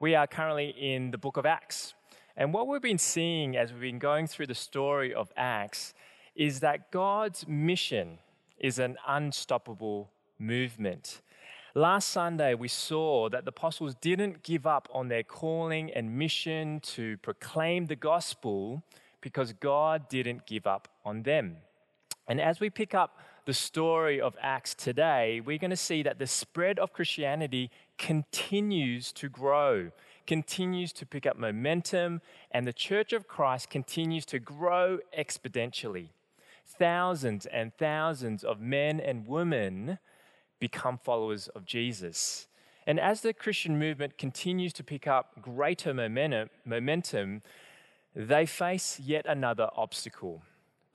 We are currently in the book of Acts. And what we've been seeing as we've been going through the story of Acts is that God's mission is an unstoppable movement. Last Sunday, we saw that the apostles didn't give up on their calling and mission to proclaim the gospel because God didn't give up on them. And as we pick up the story of Acts today, we're going to see that the spread of Christianity continues to grow, continues to pick up momentum, and the Church of Christ continues to grow exponentially. Thousands and thousands of men and women become followers of Jesus. And as the Christian movement continues to pick up greater momentum, they face yet another obstacle.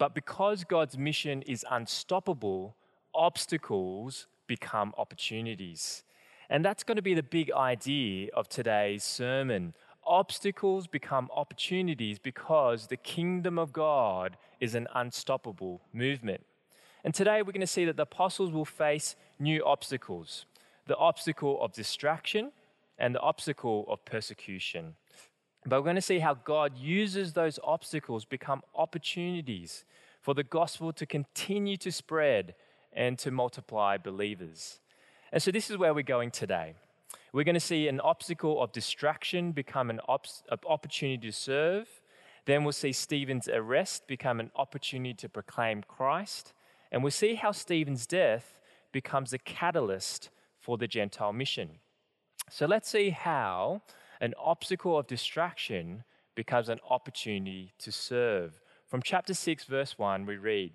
But because God's mission is unstoppable, obstacles become opportunities. And that's going to be the big idea of today's sermon. Obstacles become opportunities because the kingdom of God is an unstoppable movement. And today we're going to see that the apostles will face new obstacles the obstacle of distraction and the obstacle of persecution. But we're going to see how God uses those obstacles become opportunities for the gospel to continue to spread and to multiply believers. And so this is where we're going today. We're going to see an obstacle of distraction become an op- opportunity to serve. Then we'll see Stephen's arrest become an opportunity to proclaim Christ. And we'll see how Stephen's death becomes a catalyst for the Gentile mission. So let's see how an obstacle of distraction becomes an opportunity to serve. From chapter 6, verse 1, we read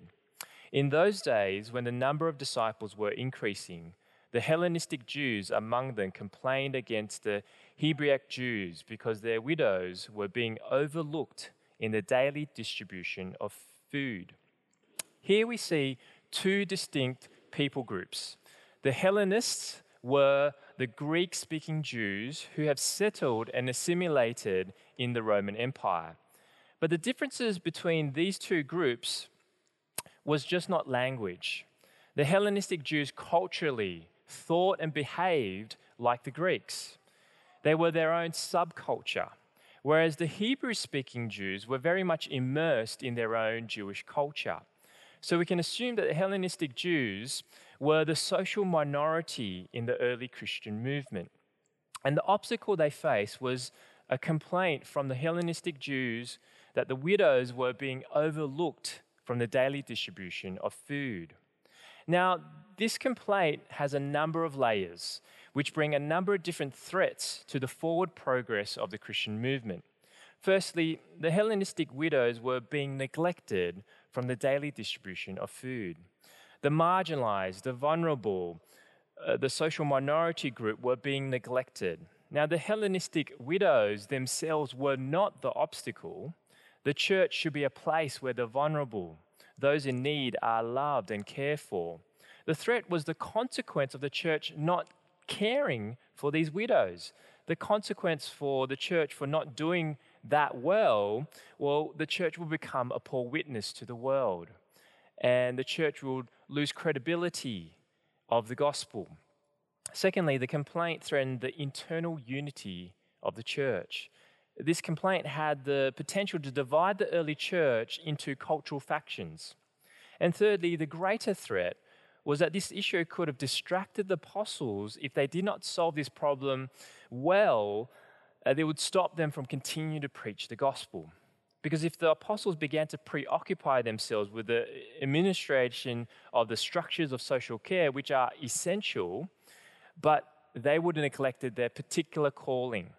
In those days, when the number of disciples were increasing, the Hellenistic Jews among them complained against the Hebraic Jews because their widows were being overlooked in the daily distribution of food. Here we see two distinct people groups. The Hellenists were the Greek speaking Jews who have settled and assimilated in the Roman Empire. But the differences between these two groups was just not language. The Hellenistic Jews culturally thought and behaved like the Greeks. They were their own subculture, whereas the Hebrew speaking Jews were very much immersed in their own Jewish culture. So we can assume that the Hellenistic Jews were the social minority in the early Christian movement. And the obstacle they faced was a complaint from the Hellenistic Jews that the widows were being overlooked from the daily distribution of food. Now, this complaint has a number of layers, which bring a number of different threats to the forward progress of the Christian movement. Firstly, the Hellenistic widows were being neglected from the daily distribution of food. The marginalized, the vulnerable, uh, the social minority group were being neglected. Now, the Hellenistic widows themselves were not the obstacle. The church should be a place where the vulnerable, those in need, are loved and cared for. The threat was the consequence of the church not caring for these widows. The consequence for the church for not doing that well, well, the church will become a poor witness to the world. And the church will lose credibility of the gospel. Secondly, the complaint threatened the internal unity of the church. This complaint had the potential to divide the early church into cultural factions. And thirdly, the greater threat was that this issue could have distracted the apostles if they did not solve this problem well uh, they would stop them from continuing to preach the gospel. Because if the apostles began to preoccupy themselves with the administration of the structures of social care, which are essential, but they would have neglected their particular calling.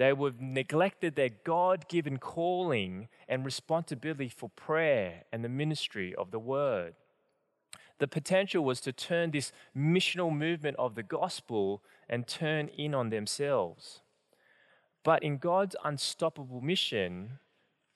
They would have neglected their God given calling and responsibility for prayer and the ministry of the word. The potential was to turn this missional movement of the gospel and turn in on themselves. But in God's unstoppable mission,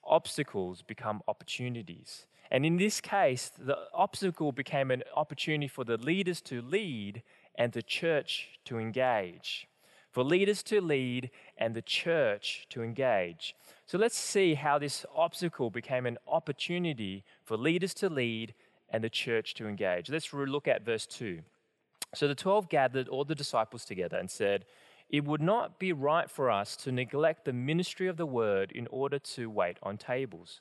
obstacles become opportunities. And in this case, the obstacle became an opportunity for the leaders to lead and the church to engage. For leaders to lead and the church to engage. So let's see how this obstacle became an opportunity for leaders to lead and the church to engage. Let's look at verse 2. So the 12 gathered all the disciples together and said, it would not be right for us to neglect the ministry of the word in order to wait on tables.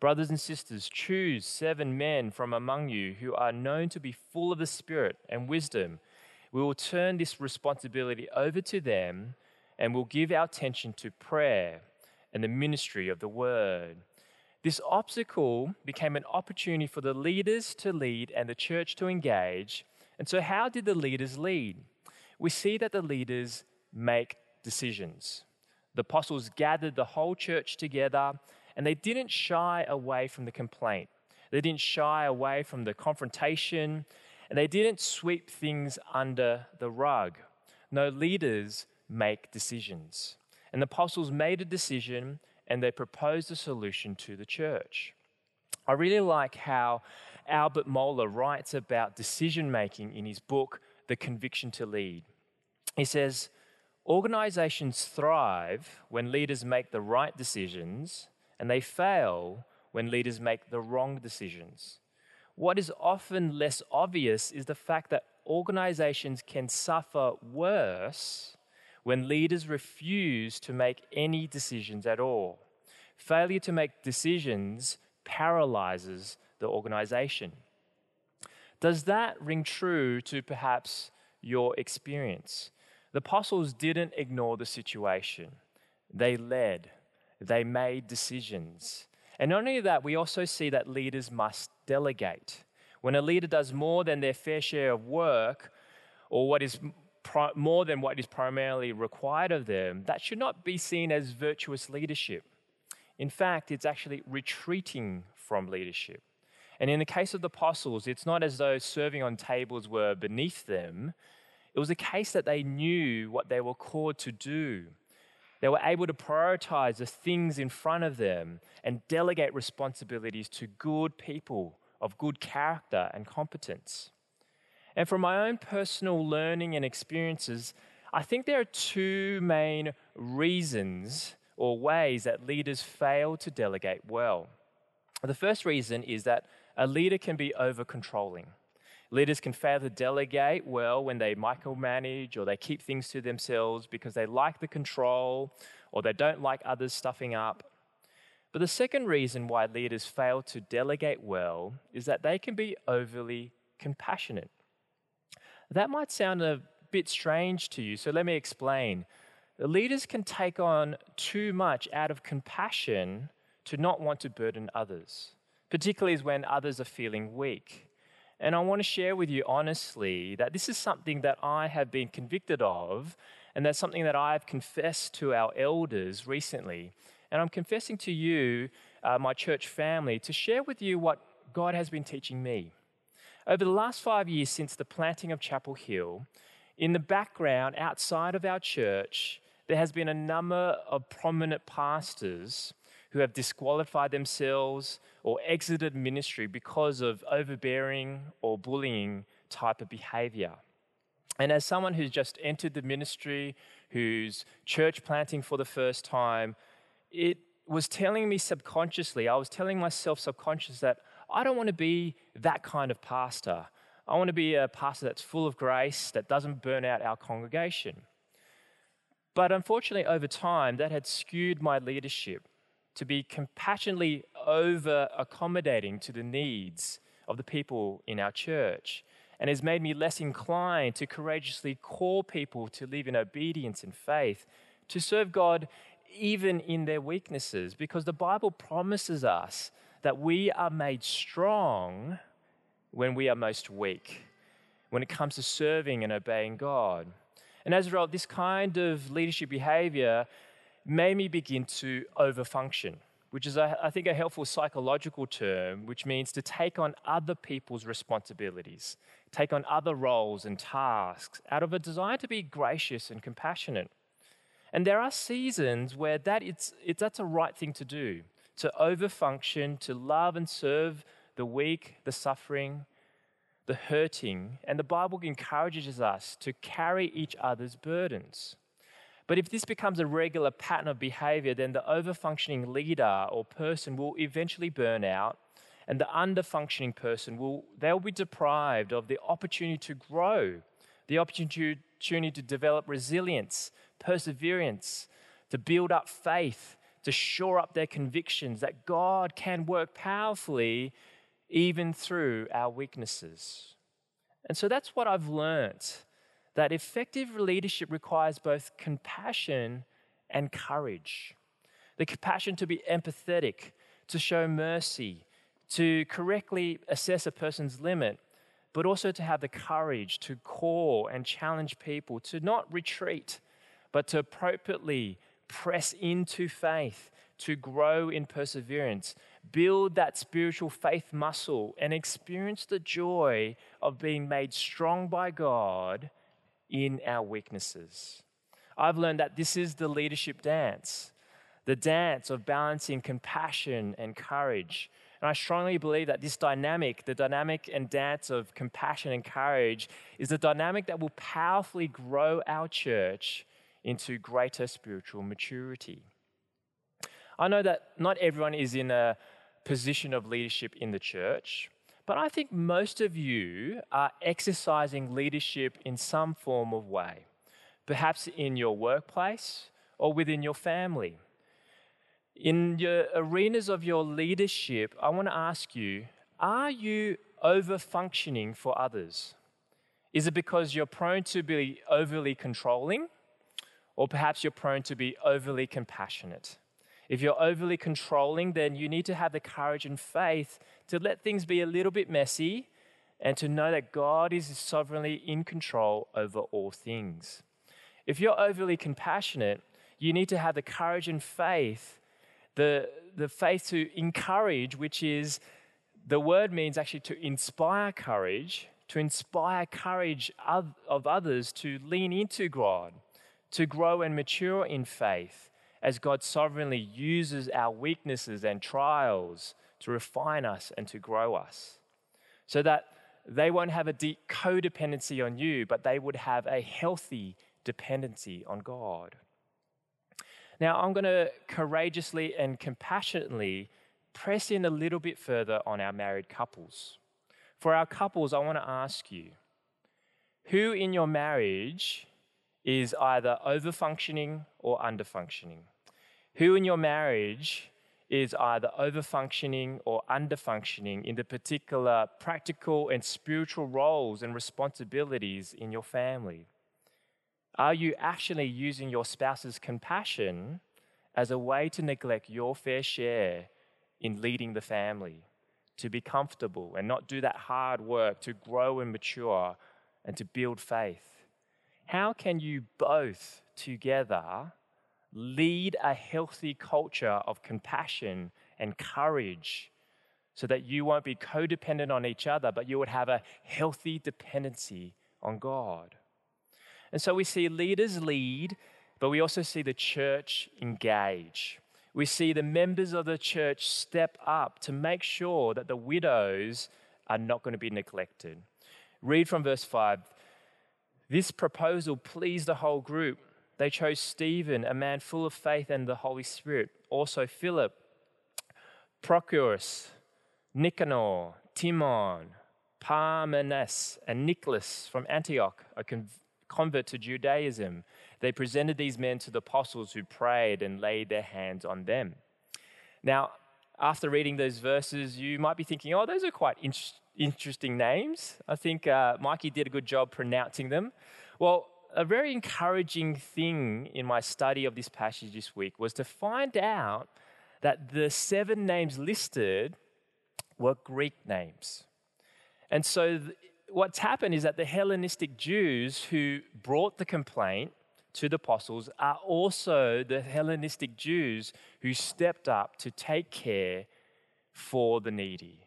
Brothers and sisters, choose seven men from among you who are known to be full of the Spirit and wisdom. We will turn this responsibility over to them and we'll give our attention to prayer and the ministry of the word. This obstacle became an opportunity for the leaders to lead and the church to engage. And so, how did the leaders lead? We see that the leaders make decisions. The apostles gathered the whole church together and they didn't shy away from the complaint. They didn't shy away from the confrontation and they didn't sweep things under the rug. No, leaders make decisions. And the apostles made a decision and they proposed a solution to the church. I really like how Albert Mohler writes about decision making in his book, The Conviction to Lead. He says, Organizations thrive when leaders make the right decisions, and they fail when leaders make the wrong decisions. What is often less obvious is the fact that organizations can suffer worse when leaders refuse to make any decisions at all. Failure to make decisions paralyzes the organization. Does that ring true to perhaps your experience? The apostles didn't ignore the situation, they led, they made decisions. And not only that, we also see that leaders must delegate. When a leader does more than their fair share of work, or what is more than what is primarily required of them, that should not be seen as virtuous leadership. In fact, it's actually retreating from leadership. And in the case of the apostles, it's not as though serving on tables were beneath them, it was a case that they knew what they were called to do. They were able to prioritize the things in front of them and delegate responsibilities to good people of good character and competence. And from my own personal learning and experiences, I think there are two main reasons or ways that leaders fail to delegate well. The first reason is that a leader can be over controlling. Leaders can fail to delegate well when they micromanage or they keep things to themselves because they like the control or they don't like others stuffing up. But the second reason why leaders fail to delegate well is that they can be overly compassionate. That might sound a bit strange to you, so let me explain. The leaders can take on too much out of compassion to not want to burden others, particularly when others are feeling weak. And I want to share with you honestly that this is something that I have been convicted of, and that's something that I've confessed to our elders recently. And I'm confessing to you, uh, my church family, to share with you what God has been teaching me. Over the last five years since the planting of Chapel Hill, in the background, outside of our church, there has been a number of prominent pastors who have disqualified themselves or exited ministry because of overbearing or bullying type of behavior. And as someone who's just entered the ministry, who's church planting for the first time, it was telling me subconsciously, I was telling myself subconsciously that I don't want to be that kind of pastor. I want to be a pastor that's full of grace, that doesn't burn out our congregation. But unfortunately, over time, that had skewed my leadership to be compassionately over accommodating to the needs of the people in our church and has made me less inclined to courageously call people to live in obedience and faith, to serve God even in their weaknesses, because the Bible promises us that we are made strong when we are most weak, when it comes to serving and obeying God. And as a result, this kind of leadership behavior made me begin to overfunction, which is, I think, a helpful psychological term, which means to take on other people's responsibilities, take on other roles and tasks out of a desire to be gracious and compassionate. And there are seasons where that it's, that's a right thing to do to overfunction, to love and serve the weak, the suffering, the hurting. And the Bible encourages us to carry each other's burdens. But if this becomes a regular pattern of behavior, then the overfunctioning leader or person will eventually burn out, and the underfunctioning person will they'll be deprived of the opportunity to grow, the opportunity to develop resilience, perseverance, to build up faith, to shore up their convictions that God can work powerfully even through our weaknesses. And so that's what I've learnt that effective leadership requires both compassion and courage. The compassion to be empathetic, to show mercy, to correctly assess a person's limit, but also to have the courage to call and challenge people to not retreat, but to appropriately press into faith, to grow in perseverance, build that spiritual faith muscle, and experience the joy of being made strong by God in our weaknesses. I've learned that this is the leadership dance, the dance of balancing compassion and courage. And I strongly believe that this dynamic, the dynamic and dance of compassion and courage, is the dynamic that will powerfully grow our church into greater spiritual maturity. I know that not everyone is in a position of leadership in the church, but I think most of you are exercising leadership in some form of way, perhaps in your workplace or within your family. In your arenas of your leadership, I want to ask you are you over functioning for others? Is it because you're prone to be overly controlling? Or perhaps you're prone to be overly compassionate? If you're overly controlling, then you need to have the courage and faith to let things be a little bit messy and to know that God is sovereignly in control over all things. If you're overly compassionate, you need to have the courage and faith, the, the faith to encourage, which is the word means actually to inspire courage, to inspire courage of, of others to lean into God, to grow and mature in faith as God sovereignly uses our weaknesses and trials to refine us and to grow us. So that they won't have a deep codependency on you, but they would have a healthy dependency on God. Now, I'm going to courageously and compassionately press in a little bit further on our married couples. For our couples, I want to ask you who in your marriage is either over functioning or under functioning? Who in your marriage is either over functioning or under functioning in the particular practical and spiritual roles and responsibilities in your family? Are you actually using your spouse's compassion as a way to neglect your fair share in leading the family, to be comfortable and not do that hard work to grow and mature and to build faith? How can you both together lead a healthy culture of compassion and courage so that you won't be codependent on each other, but you would have a healthy dependency on God. And so we see leaders lead, but we also see the church engage. We see the members of the church step up to make sure that the widows are not going to be neglected. Read from verse 5. This proposal pleased the whole group they chose Stephen, a man full of faith and the Holy Spirit, also Philip, Prochorus, Nicanor, Timon, Parmenas, and Nicholas from Antioch, a convert to Judaism. They presented these men to the apostles who prayed and laid their hands on them. Now, after reading those verses, you might be thinking, oh, those are quite in- interesting names. I think uh, Mikey did a good job pronouncing them. Well, a very encouraging thing in my study of this passage this week was to find out that the seven names listed were Greek names. And so, th- what's happened is that the Hellenistic Jews who brought the complaint to the apostles are also the Hellenistic Jews who stepped up to take care for the needy.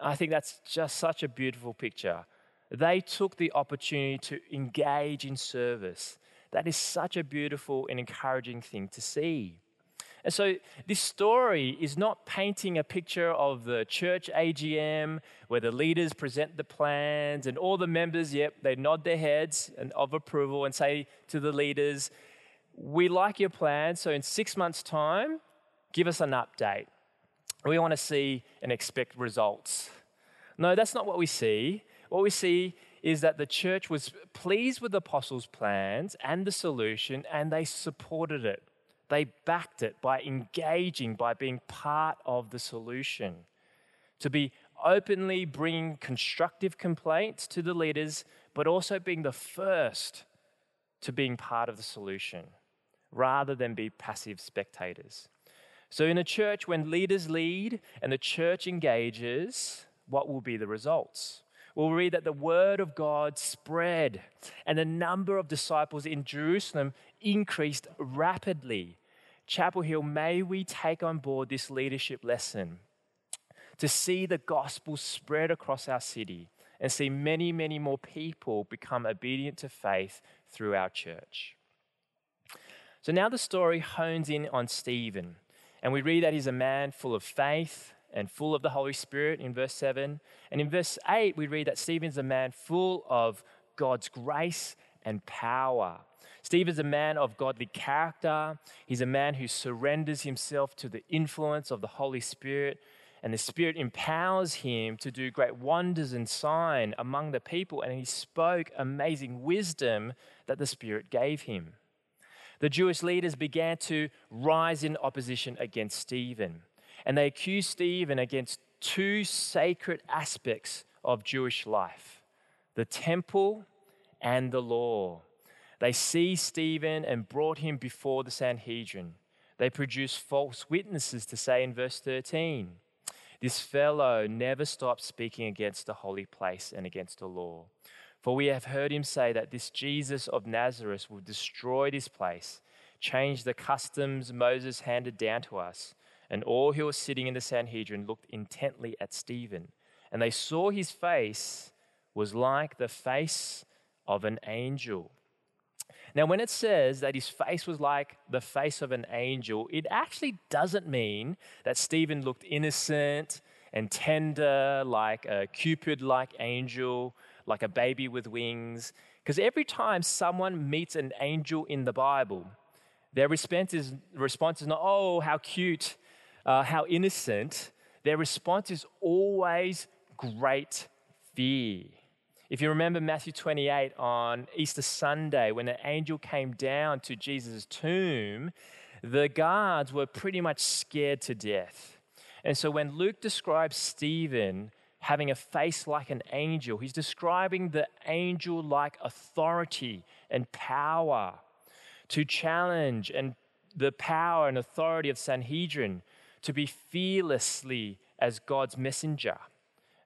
I think that's just such a beautiful picture they took the opportunity to engage in service. That is such a beautiful and encouraging thing to see. And so, this story is not painting a picture of the church AGM where the leaders present the plans and all the members, yep, they nod their heads and of approval and say to the leaders, We like your plan, so in six months' time, give us an update. We want to see and expect results. No, that's not what we see what we see is that the church was pleased with the apostles' plans and the solution, and they supported it. They backed it by engaging, by being part of the solution. To be openly bringing constructive complaints to the leaders, but also being the first to being part of the solution rather than be passive spectators. So, in a church, when leaders lead and the church engages, what will be the results? We'll read that the word of God spread and the number of disciples in Jerusalem increased rapidly. Chapel Hill, may we take on board this leadership lesson to see the gospel spread across our city and see many, many more people become obedient to faith through our church. So now the story hones in on Stephen, and we read that he's a man full of faith and full of the Holy Spirit in verse 7. And in verse 8, we read that Stephen's a man full of God's grace and power. Stephen's a man of godly character. He's a man who surrenders himself to the influence of the Holy Spirit, and the Spirit empowers him to do great wonders and sign among the people, and he spoke amazing wisdom that the Spirit gave him. The Jewish leaders began to rise in opposition against Stephen, and they accused Stephen against two sacred aspects of Jewish life the temple and the law. They seized Stephen and brought him before the Sanhedrin. They produced false witnesses to say in verse 13, This fellow never stopped speaking against the holy place and against the law. For we have heard him say that this Jesus of Nazareth will destroy this place, change the customs Moses handed down to us. And all who were sitting in the Sanhedrin looked intently at Stephen, and they saw his face was like the face of an angel. Now, when it says that his face was like the face of an angel, it actually doesn't mean that Stephen looked innocent and tender, like a Cupid like angel, like a baby with wings. Because every time someone meets an angel in the Bible, their response is, response is not, oh, how cute, uh, how innocent. Their response is always great fear. If you remember Matthew 28 on Easter Sunday, when an angel came down to Jesus' tomb, the guards were pretty much scared to death. And so when Luke describes Stephen having a face like an angel, he's describing the angel like authority and power to challenge and the power and authority of Sanhedrin to be fearlessly as God's messenger.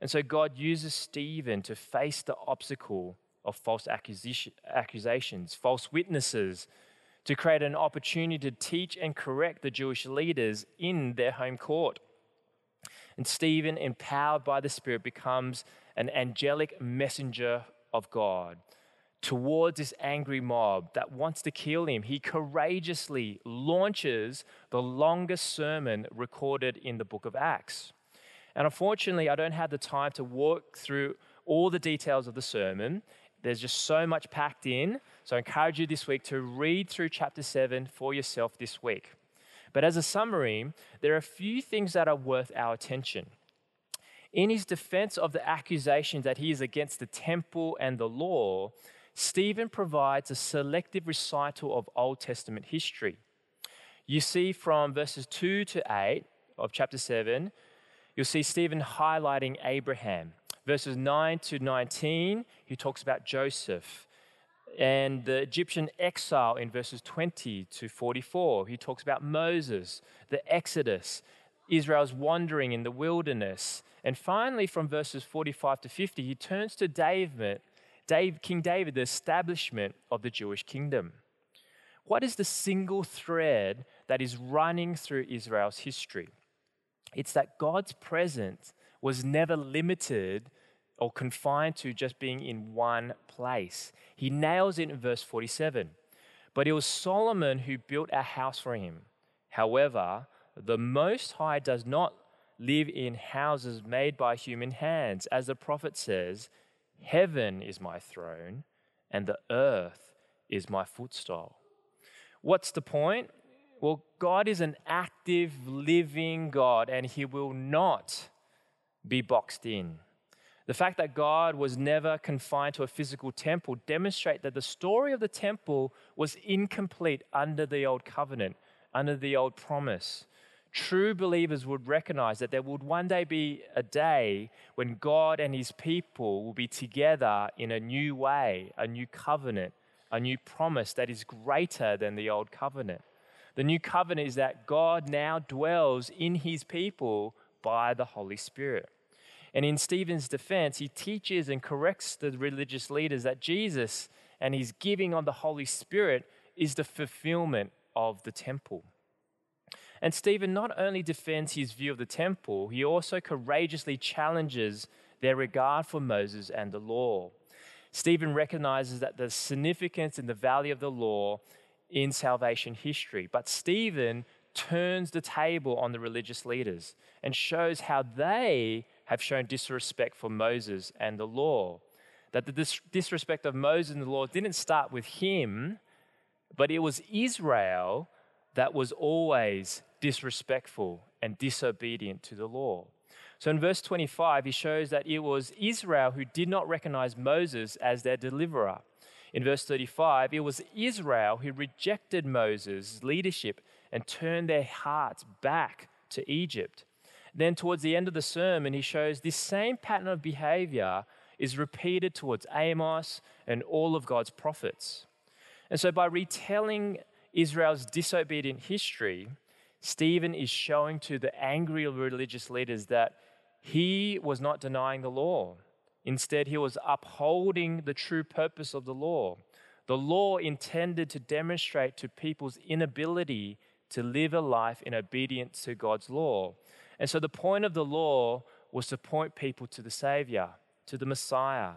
And so God uses Stephen to face the obstacle of false accusations, false witnesses, to create an opportunity to teach and correct the Jewish leaders in their home court. And Stephen, empowered by the Spirit, becomes an angelic messenger of God towards this angry mob that wants to kill him. He courageously launches the longest sermon recorded in the book of Acts. And unfortunately, I don't have the time to walk through all the details of the sermon. There's just so much packed in. So I encourage you this week to read through chapter 7 for yourself this week. But as a summary, there are a few things that are worth our attention. In his defense of the accusation that he is against the temple and the law, Stephen provides a selective recital of Old Testament history. You see from verses 2 to 8 of chapter 7, you'll see Stephen highlighting Abraham. Verses 9 to 19, he talks about Joseph. And the Egyptian exile in verses 20 to 44, he talks about Moses, the Exodus, Israel's wandering in the wilderness. And finally, from verses 45 to 50, he turns to David, Dave, King David, the establishment of the Jewish kingdom. What is the single thread that is running through Israel's history? It's that God's presence was never limited or confined to just being in one place. He nails it in verse 47. But it was Solomon who built a house for him. However, the Most High does not live in houses made by human hands. As the prophet says, Heaven is my throne, and the earth is my footstool. What's the point? Well, God is an active, living God, and He will not be boxed in. The fact that God was never confined to a physical temple demonstrate that the story of the temple was incomplete under the old covenant, under the old promise. True believers would recognize that there would one day be a day when God and his people will be together in a new way, a new covenant, a new promise that is greater than the old covenant. The new covenant is that God now dwells in his people by the Holy Spirit. And in Stephen's defense, he teaches and corrects the religious leaders that Jesus and his giving of the Holy Spirit is the fulfillment of the temple. And Stephen not only defends his view of the temple, he also courageously challenges their regard for Moses and the law. Stephen recognizes that the significance and the value of the law in salvation history. But Stephen turns the table on the religious leaders and shows how they have shown disrespect for Moses and the law. That the dis- disrespect of Moses and the law didn't start with him, but it was Israel that was always disrespectful and disobedient to the law. So in verse 25, he shows that it was Israel who did not recognize Moses as their deliverer. In verse 35, it was Israel who rejected Moses' leadership and turned their hearts back to Egypt. Then, towards the end of the sermon, he shows this same pattern of behavior is repeated towards Amos and all of God's prophets. And so, by retelling Israel's disobedient history, Stephen is showing to the angry religious leaders that he was not denying the law. Instead, he was upholding the true purpose of the law. The law intended to demonstrate to people's inability to live a life in obedience to God's law. And so the point of the law was to point people to the Savior, to the Messiah.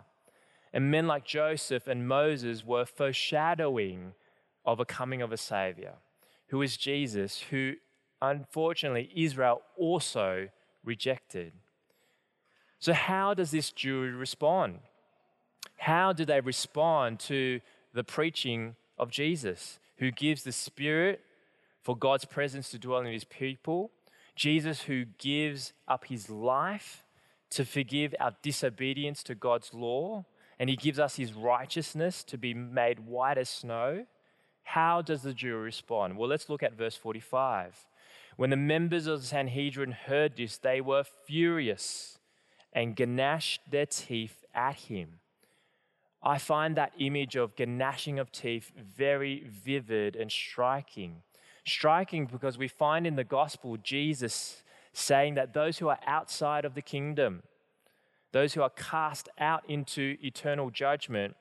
And men like Joseph and Moses were foreshadowing of a coming of a Savior, who is Jesus, who unfortunately Israel also rejected. So, how does this jury respond? How do they respond to the preaching of Jesus, who gives the Spirit for God's presence to dwell in his people? Jesus, who gives up his life to forgive our disobedience to God's law, and he gives us his righteousness to be made white as snow. How does the Jew respond? Well, let's look at verse 45. When the members of the Sanhedrin heard this, they were furious and gnashed their teeth at him. I find that image of gnashing of teeth very vivid and striking. Striking because we find in the gospel Jesus saying that those who are outside of the kingdom, those who are cast out into eternal judgment,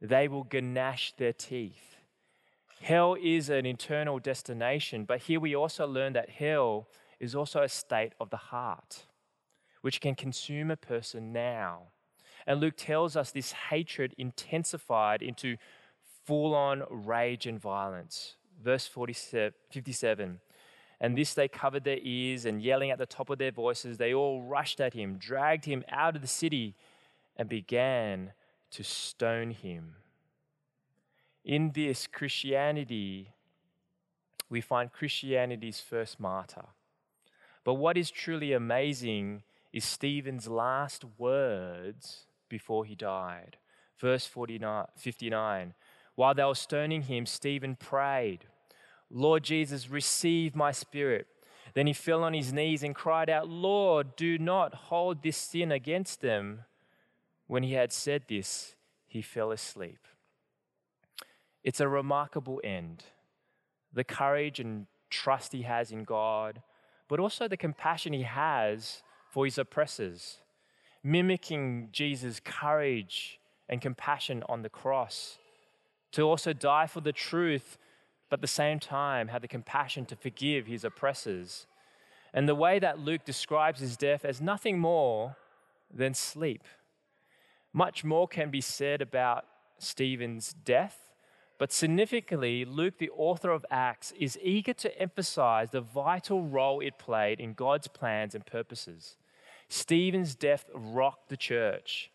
they will gnash their teeth. Hell is an eternal destination, but here we also learn that hell is also a state of the heart which can consume a person now. And Luke tells us this hatred intensified into full on rage and violence. Verse 57 And this they covered their ears, and yelling at the top of their voices, they all rushed at him, dragged him out of the city, and began to stone him. In this Christianity, we find Christianity's first martyr. But what is truly amazing is Stephen's last words before he died. Verse 49, 59. While they were stoning him, Stephen prayed, Lord Jesus, receive my spirit. Then he fell on his knees and cried out, Lord, do not hold this sin against them. When he had said this, he fell asleep. It's a remarkable end. The courage and trust he has in God, but also the compassion he has for his oppressors, mimicking Jesus' courage and compassion on the cross, to also die for the truth, but at the same time have the compassion to forgive his oppressors. And the way that Luke describes his death as nothing more than sleep. Much more can be said about Stephen's death, but significantly, Luke, the author of Acts, is eager to emphasize the vital role it played in God's plans and purposes. Stephen's death rocked the church,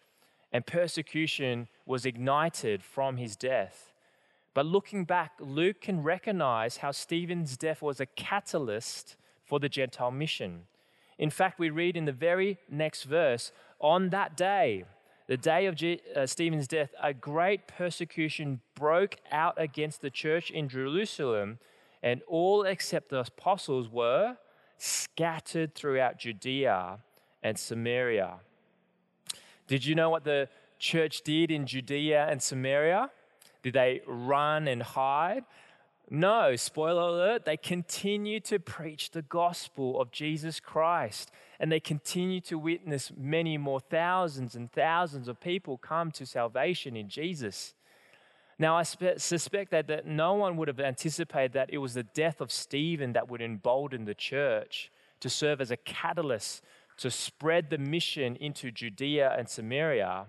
and persecution was ignited from his death. But looking back, Luke can recognize how Stephen's death was a catalyst for the Gentile mission. In fact, we read in the very next verse On that day, the day of uh, Stephen's death, a great persecution broke out against the church in Jerusalem, and all except the apostles were scattered throughout Judea and Samaria. Did you know what the church did in Judea and Samaria? Did they run and hide? No, spoiler alert, they continue to preach the gospel of Jesus Christ and they continue to witness many more thousands and thousands of people come to salvation in Jesus. Now, I spe- suspect that, that no one would have anticipated that it was the death of Stephen that would embolden the church to serve as a catalyst to spread the mission into Judea and Samaria.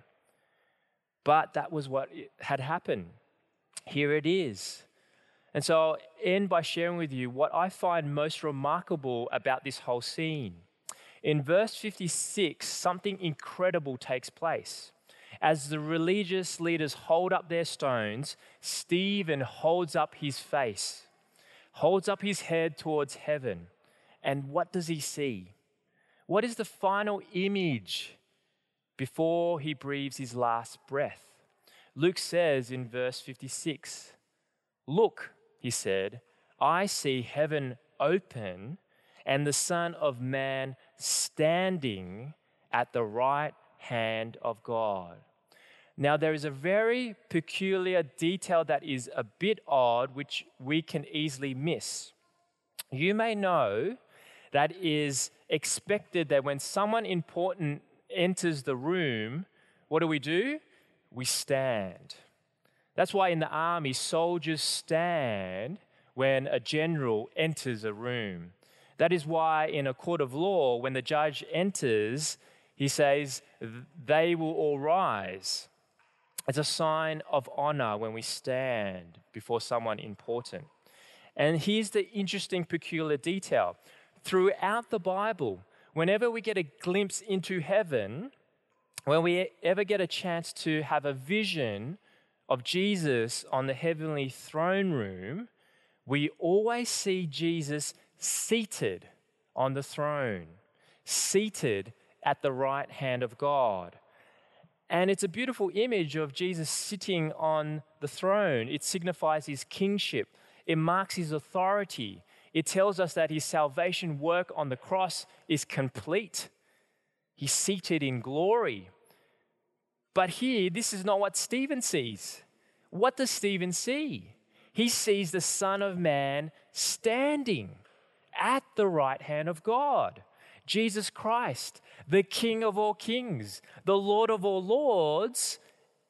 But that was what had happened. Here it is. And so I'll end by sharing with you what I find most remarkable about this whole scene. In verse 56, something incredible takes place. As the religious leaders hold up their stones, Stephen holds up his face, holds up his head towards heaven. And what does he see? What is the final image before he breathes his last breath? Luke says in verse 56 Look, he said, I see heaven open and the Son of Man standing at the right hand of God. Now, there is a very peculiar detail that is a bit odd, which we can easily miss. You may know that is expected that when someone important enters the room, what do we do? We stand. That's why in the army, soldiers stand when a general enters a room. That is why in a court of law, when the judge enters, he says, They will all rise. It's a sign of honor when we stand before someone important. And here's the interesting, peculiar detail. Throughout the Bible, whenever we get a glimpse into heaven, when we ever get a chance to have a vision of Jesus on the heavenly throne room, we always see Jesus seated on the throne, seated at the right hand of God. And it's a beautiful image of Jesus sitting on the throne. It signifies his kingship, it marks his authority. It tells us that his salvation work on the cross is complete. He's seated in glory. But here, this is not what Stephen sees. What does Stephen see? He sees the Son of Man standing at the right hand of God. Jesus Christ, the King of all kings, the Lord of all lords,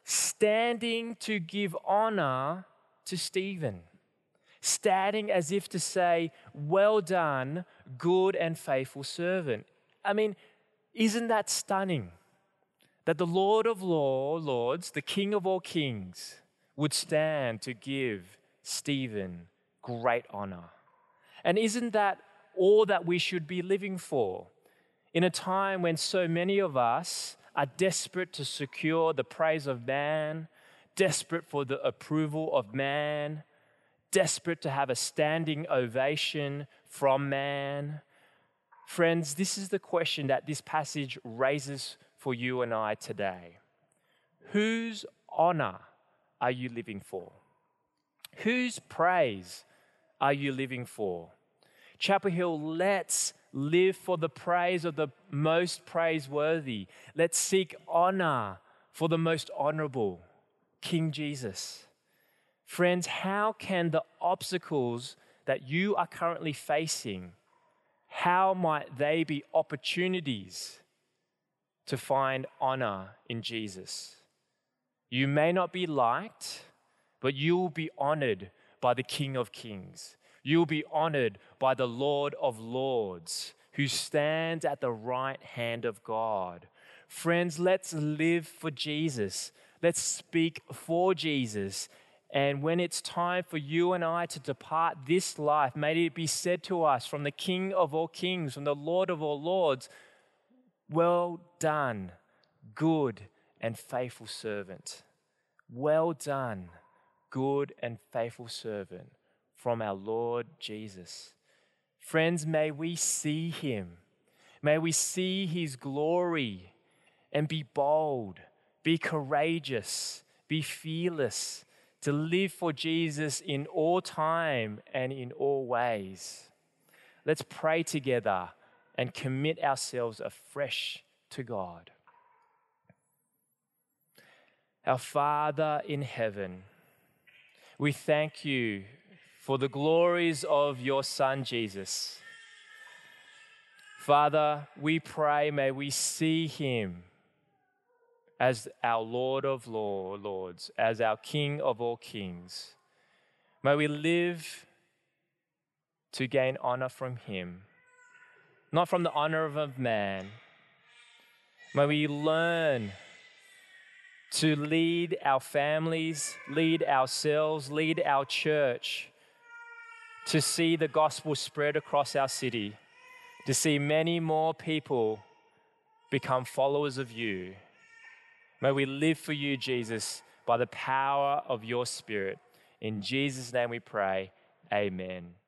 standing to give honor to Stephen, standing as if to say, Well done, good and faithful servant. I mean, isn't that stunning? That the Lord of law, lords, the King of all kings, would stand to give Stephen great honor. And isn't that all that we should be living for? In a time when so many of us are desperate to secure the praise of man, desperate for the approval of man, desperate to have a standing ovation from man. Friends, this is the question that this passage raises for you and I today. Whose honor are you living for? Whose praise are you living for? Chapel Hill, let's live for the praise of the most praiseworthy. Let's seek honor for the most honorable, King Jesus. Friends, how can the obstacles that you are currently facing, how might they be opportunities to find honor in Jesus? You may not be liked, but you will be honored by the King of Kings. You'll be honored by the Lord of Lords, who stands at the right hand of God. Friends, let's live for Jesus. Let's speak for Jesus. And when it's time for you and I to depart this life, may it be said to us from the King of all kings, from the Lord of all lords, Well done, good and faithful servant. Well done, good and faithful servant from our Lord Jesus. Friends, may we see him. May we see his glory. and be bold, be courageous, be fearless, to live for Jesus in all time and in all ways. Let's pray together and commit ourselves afresh to God. Our Father in heaven, we thank you for the glories of your Son Jesus. Father, we pray, may we see him as our Lord of Lords, as our King of all kings. May we live to gain honor from him, not from the honor of a man. May we learn to lead our families, lead ourselves, lead our church to see the gospel spread across our city, to see many more people become followers of you. May we live for you, Jesus, by the power of your Spirit. In Jesus' name we pray. Amen.